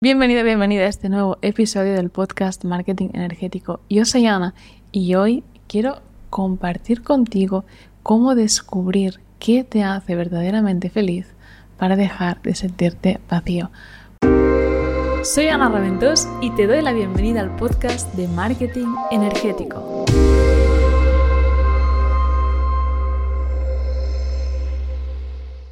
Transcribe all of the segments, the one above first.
Bienvenido, bienvenida a este nuevo episodio del podcast Marketing Energético. Yo soy Ana y hoy quiero compartir contigo cómo descubrir qué te hace verdaderamente feliz para dejar de sentirte vacío. Soy Ana Raventós y te doy la bienvenida al podcast de Marketing Energético.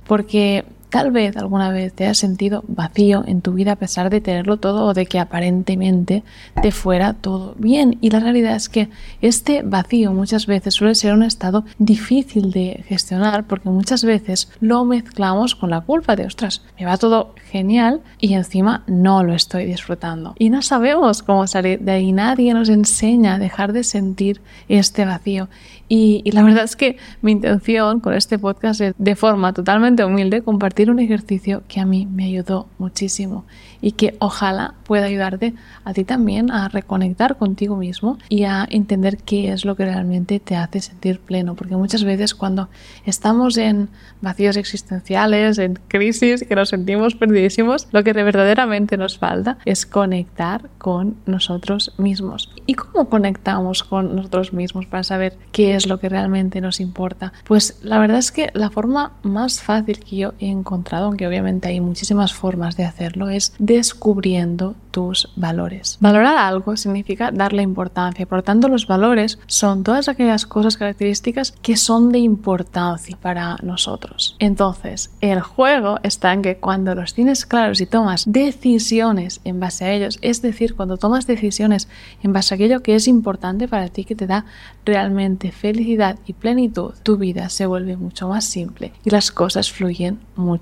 Porque Tal vez alguna vez te has sentido vacío en tu vida a pesar de tenerlo todo o de que aparentemente te fuera todo bien. Y la realidad es que este vacío muchas veces suele ser un estado difícil de gestionar porque muchas veces lo mezclamos con la culpa de, ostras, me va todo genial y encima no lo estoy disfrutando. Y no sabemos cómo salir de ahí. Nadie nos enseña a dejar de sentir este vacío. Y, la verdad es que mi intención con este podcast es de forma totalmente humilde compartir un ejercicio que a mí me ayudó muchísimo y que ojalá pueda ayudarte a ti también a reconectar contigo mismo y a entender qué es lo que realmente te hace sentir pleno. Porque muchas veces cuando estamos en vacíos existenciales, en crisis, que nos sentimos perdidísimos, lo que verdaderamente nos falta es conectar con nosotros mismos. ¿Y cómo conectamos con nosotros mismos para saber qué es lo que realmente nos importa? Pues la verdad es que la forma más fácil que yo he encontrado, aunque obviamente hay muchísimas formas de hacerlo, es descubriendo tus valores. Valorar algo significa darle importancia. Por lo tanto, los valores son todas aquellas cosas, características que son de importancia para nosotros. Entonces, el juego está en que cuando los tienes claros y tomas decisiones en base a ellos, es decir, cuando tomas decisiones en base a aquello que es importante para ti, que te da realmente felicidad y plenitud, tu vida se vuelve mucho más simple y las cosas fluyen mucho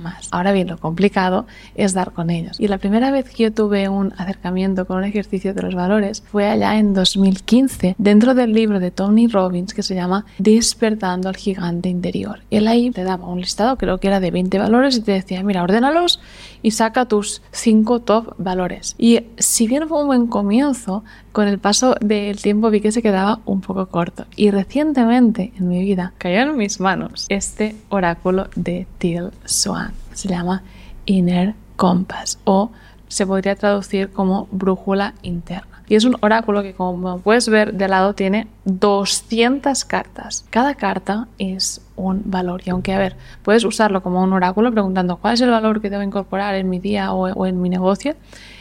más. Ahora bien, lo complicado es dar con ellos. Y la primera vez que yo tuve un acercamiento con un ejercicio de los valores fue allá en 2015, dentro del libro de Tony Robbins que se llama Despertando al gigante interior. Él ahí te daba un listado, creo que era de 20 valores, y te decía, mira, ordénalos y saca tus 5 top valores. Y si bien fue un buen comienzo, con el paso del tiempo vi que se quedaba un poco corto. Y recientemente en mi vida cayó en mis manos este oráculo de Till Swan. Se llama Inner Compass o se podría traducir como brújula interna. Y es un oráculo que como puedes ver de lado tiene 200 cartas. Cada carta es un valor. Y aunque, a ver, puedes usarlo como un oráculo preguntando cuál es el valor que debo incorporar en mi día o, en mi negocio,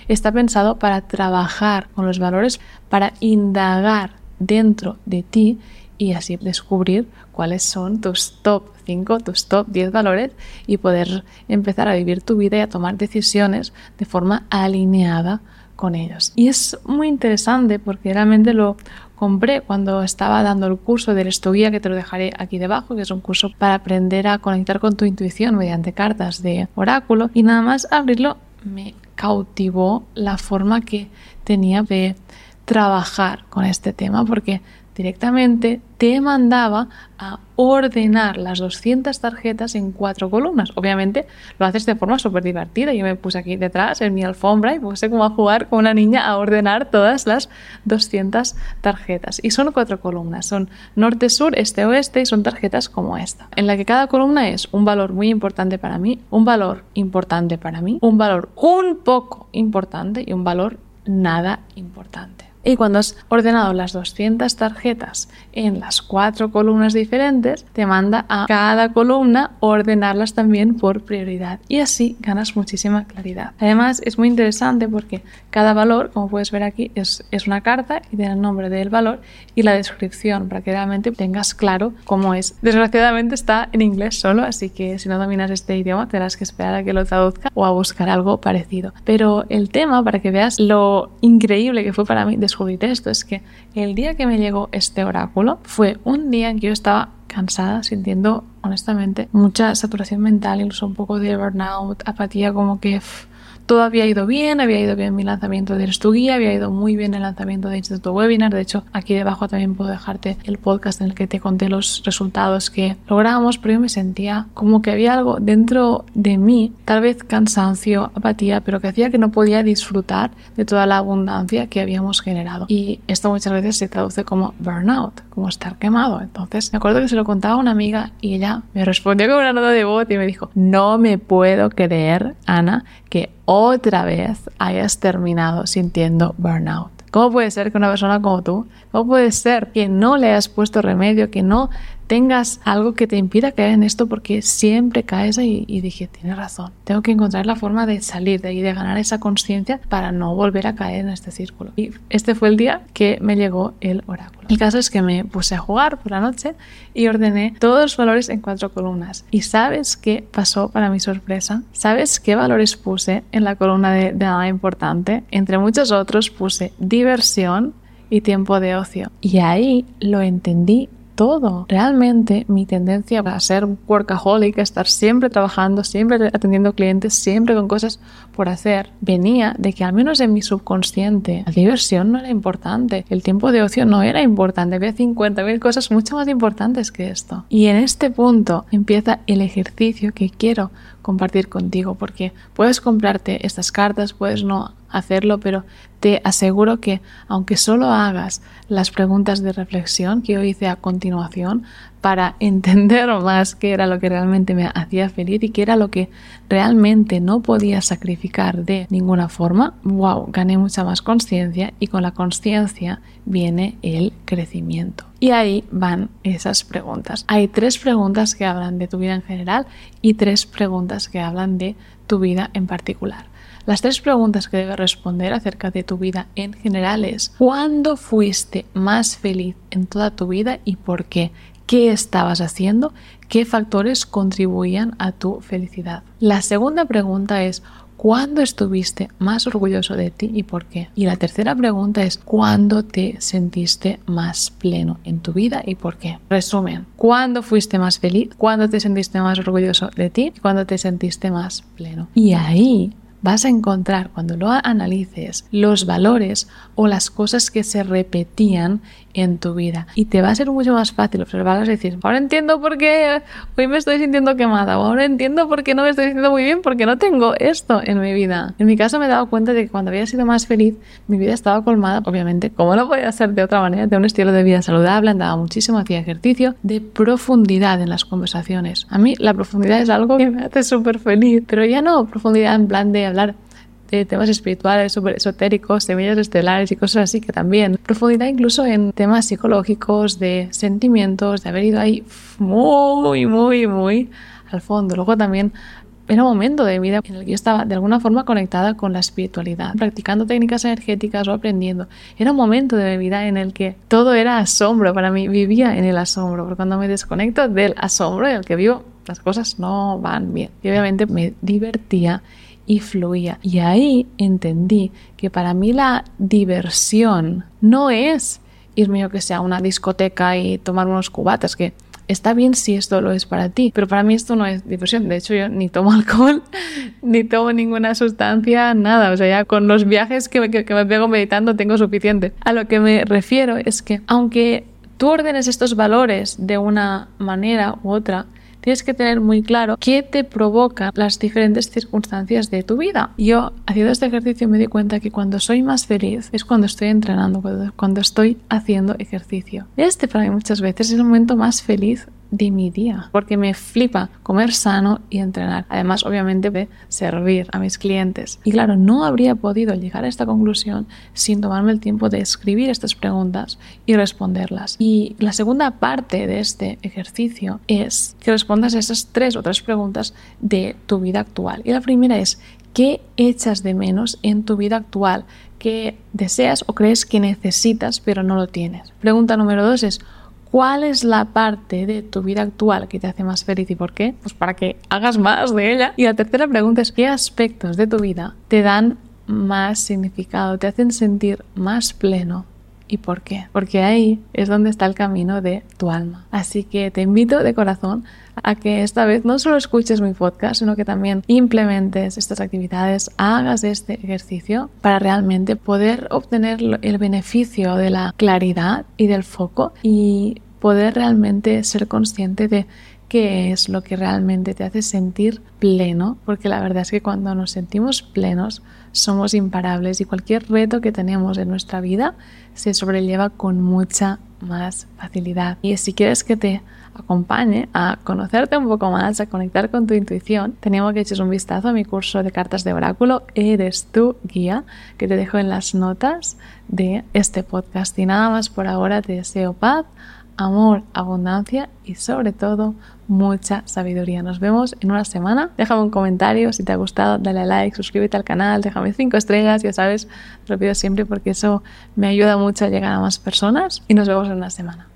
está pensado para trabajar con los valores, para indagar dentro de ti y así descubrir cuáles son tus top 5, tus top 10 valores y poder empezar a vivir tu vida y a tomar decisiones de forma alineada con ellos. Y es muy interesante porque realmente lo compré cuando estaba dando el curso del Esto Guía, que te lo dejaré aquí debajo, que es un curso para aprender a conectar con tu intuición mediante cartas de oráculo. Y nada más abrirlo me cautivó la forma que tenía de trabajar con este tema, porque directamente te mandaba a ordenar las 200 tarjetas en cuatro columnas. Obviamente lo haces de forma súper divertida. Yo me puse aquí detrás en mi alfombra y puse como a jugar con una niña a ordenar todas las 200 tarjetas. Y son cuatro columnas. Son norte, sur, este, oeste y son tarjetas como esta. En la que cada columna es un valor muy importante para mí, un valor importante para mí, un valor un poco importante y un valor nada importante. Y cuando has ordenado las 200 tarjetas en las cuatro columnas diferentes, te manda a cada columna ordenarlas también por prioridad. Y así ganas muchísima claridad. Además, es muy interesante porque cada valor, como puedes ver aquí, es, es una carta y tiene el nombre del valor y la descripción para que realmente tengas claro cómo es. Desgraciadamente está en inglés solo, así que si no dominas este idioma tendrás que esperar a que lo traduzca o a buscar algo parecido. Pero el tema, para que veas lo increíble que fue para mí, descubrir esto es que el día que me llegó este oráculo fue un día en que yo estaba cansada, sintiendo honestamente mucha saturación mental, incluso un poco de burnout, apatía, como que todo había ido bien, había ido bien mi lanzamiento de tu guía, había ido muy bien el lanzamiento de Instituto Webinar. De hecho, aquí debajo también puedo dejarte el podcast en el que te conté los resultados que logramos, pero yo me sentía como que había algo dentro de mí, tal vez cansancio, apatía, pero que hacía que no podía disfrutar de toda la abundancia que habíamos generado. Y esto muchas veces se traduce como burnout, como estar quemado. Entonces, me acuerdo que se lo contaba a una amiga y ella me respondió con una nota de voz y me dijo, no me puedo creer, Ana, que otra vez hayas terminado sintiendo burnout. ¿Cómo puede ser que una persona como tú, cómo puede ser que no le hayas puesto remedio, que no tengas algo que te impida caer en esto porque siempre caes ahí y dije, tienes razón, tengo que encontrar la forma de salir de ahí, de ganar esa conciencia para no volver a caer en este círculo. Y este fue el día que me llegó el oráculo. El caso es que me puse a jugar por la noche y ordené todos los valores en cuatro columnas. ¿Y sabes qué pasó para mi sorpresa? ¿Sabes qué valores puse en la columna de, de nada importante? Entre muchos otros puse diversión, y tiempo de ocio. Y ahí lo entendí todo. Realmente mi tendencia a ser workaholic, a estar siempre trabajando, siempre atendiendo clientes, siempre con cosas por hacer, venía de que al menos en mi subconsciente la diversión no era importante, el tiempo de ocio no era importante, había 50.000 cosas mucho más importantes que esto. Y en este punto empieza el ejercicio que quiero compartir contigo, porque puedes comprarte estas cartas, puedes no hacerlo, pero te aseguro que aunque solo hagas las preguntas de reflexión que yo hice a continuación para entender más qué era lo que realmente me hacía feliz y qué era lo que realmente no podía sacrificar de ninguna forma, wow, gané mucha más conciencia y con la conciencia viene el crecimiento. Y ahí van esas preguntas. Hay tres preguntas que hablan de tu vida en general y tres preguntas que hablan de tu vida en particular. Las tres preguntas que debes responder acerca de tu vida en general es ¿cuándo fuiste más feliz en toda tu vida y por qué? ¿Qué estabas haciendo? ¿Qué factores contribuían a tu felicidad? La segunda pregunta es ¿Cuándo estuviste más orgulloso de ti y por qué? Y la tercera pregunta es ¿cuándo te sentiste más pleno en tu vida y por qué? Resumen, ¿cuándo fuiste más feliz? ¿Cuándo te sentiste más orgulloso de ti? ¿Y cuándo te sentiste más pleno? Y ahí vas a encontrar cuando lo analices los valores o las cosas que se repetían en tu vida. Y te va a ser mucho más fácil observarlas y decir, ahora entiendo por qué hoy me estoy sintiendo quemada, o ahora entiendo por qué no me estoy sintiendo muy bien, porque no tengo esto en mi vida. En mi caso me he dado cuenta de que cuando había sido más feliz, mi vida estaba colmada, obviamente, como no podía ser de otra manera, de un estilo de vida saludable, andaba muchísimo, hacía ejercicio, de profundidad en las conversaciones. A mí la profundidad es algo que me hace súper feliz, pero ya no profundidad en plan de hablar de temas espirituales, súper esotéricos, semillas estelares y cosas así que también. Profundidad incluso en temas psicológicos, de sentimientos, de haber ido ahí muy, muy, muy al fondo. Luego también era un momento de vida en el que yo estaba de alguna forma conectada con la espiritualidad, practicando técnicas energéticas o aprendiendo. Era un momento de mi vida en el que todo era asombro para mí, vivía en el asombro, porque cuando me desconecto del asombro en el que vivo, las cosas no van bien. Y obviamente me divertía y fluía. Y ahí entendí que para mí la diversión no es irme yo que sea a una discoteca y tomar unos cubatas, que está bien si esto lo es para ti, pero para mí esto no es diversión. De hecho, yo ni tomo alcohol, ni tomo ninguna sustancia, nada. O sea, ya con los viajes que me, que me pego meditando tengo suficiente. A lo que me refiero es que aunque tú ordenes estos valores de una manera u otra, tienes que tener muy claro qué te provoca las diferentes circunstancias de tu vida. Yo, haciendo este ejercicio, me di cuenta que cuando soy más feliz es cuando estoy entrenando, cuando estoy haciendo ejercicio. Este para mí muchas veces es el momento más feliz de mi día, porque me flipa comer sano y entrenar. Además, obviamente, de servir a mis clientes. Y claro, no habría podido llegar a esta conclusión sin tomarme el tiempo de escribir estas preguntas y responderlas. Y la segunda parte de este ejercicio es que respondas a esas tres otras preguntas de tu vida actual. Y la primera es, ¿qué echas de menos en tu vida actual? ¿Qué deseas o crees que necesitas pero no lo tienes? Pregunta número dos es, ¿Cuál es la parte de tu vida actual que te hace más feliz y por qué? Pues para que hagas más de ella. Y la tercera pregunta es, ¿qué aspectos de tu vida te dan más significado, te hacen sentir más pleno? ¿Y por qué? Porque ahí es donde está el camino de tu alma. Así que te invito de corazón a que esta vez no solo escuches mi podcast, sino que también implementes estas actividades, hagas este ejercicio para realmente poder obtener el beneficio de la claridad y del foco y poder realmente ser consciente de qué es lo que realmente te hace sentir pleno, porque la verdad es que cuando nos sentimos plenos somos imparables y cualquier reto que tenemos en nuestra vida se sobrelleva con mucha más facilidad. Y si quieres que te acompañe a conocerte un poco más, a conectar con tu intuición, tenemos que eches un vistazo a mi curso de cartas de oráculo, Eres tu guía, que te dejo en las notas de este podcast. Y nada más por ahora, te deseo paz, amor, abundancia y sobre todo mucha sabiduría. Nos vemos en una semana. Déjame un comentario si te ha gustado, dale a like, suscríbete al canal, déjame cinco estrellas, ya sabes, lo pido siempre porque eso me ayuda mucho a llegar a más personas y nos vemos en una semana.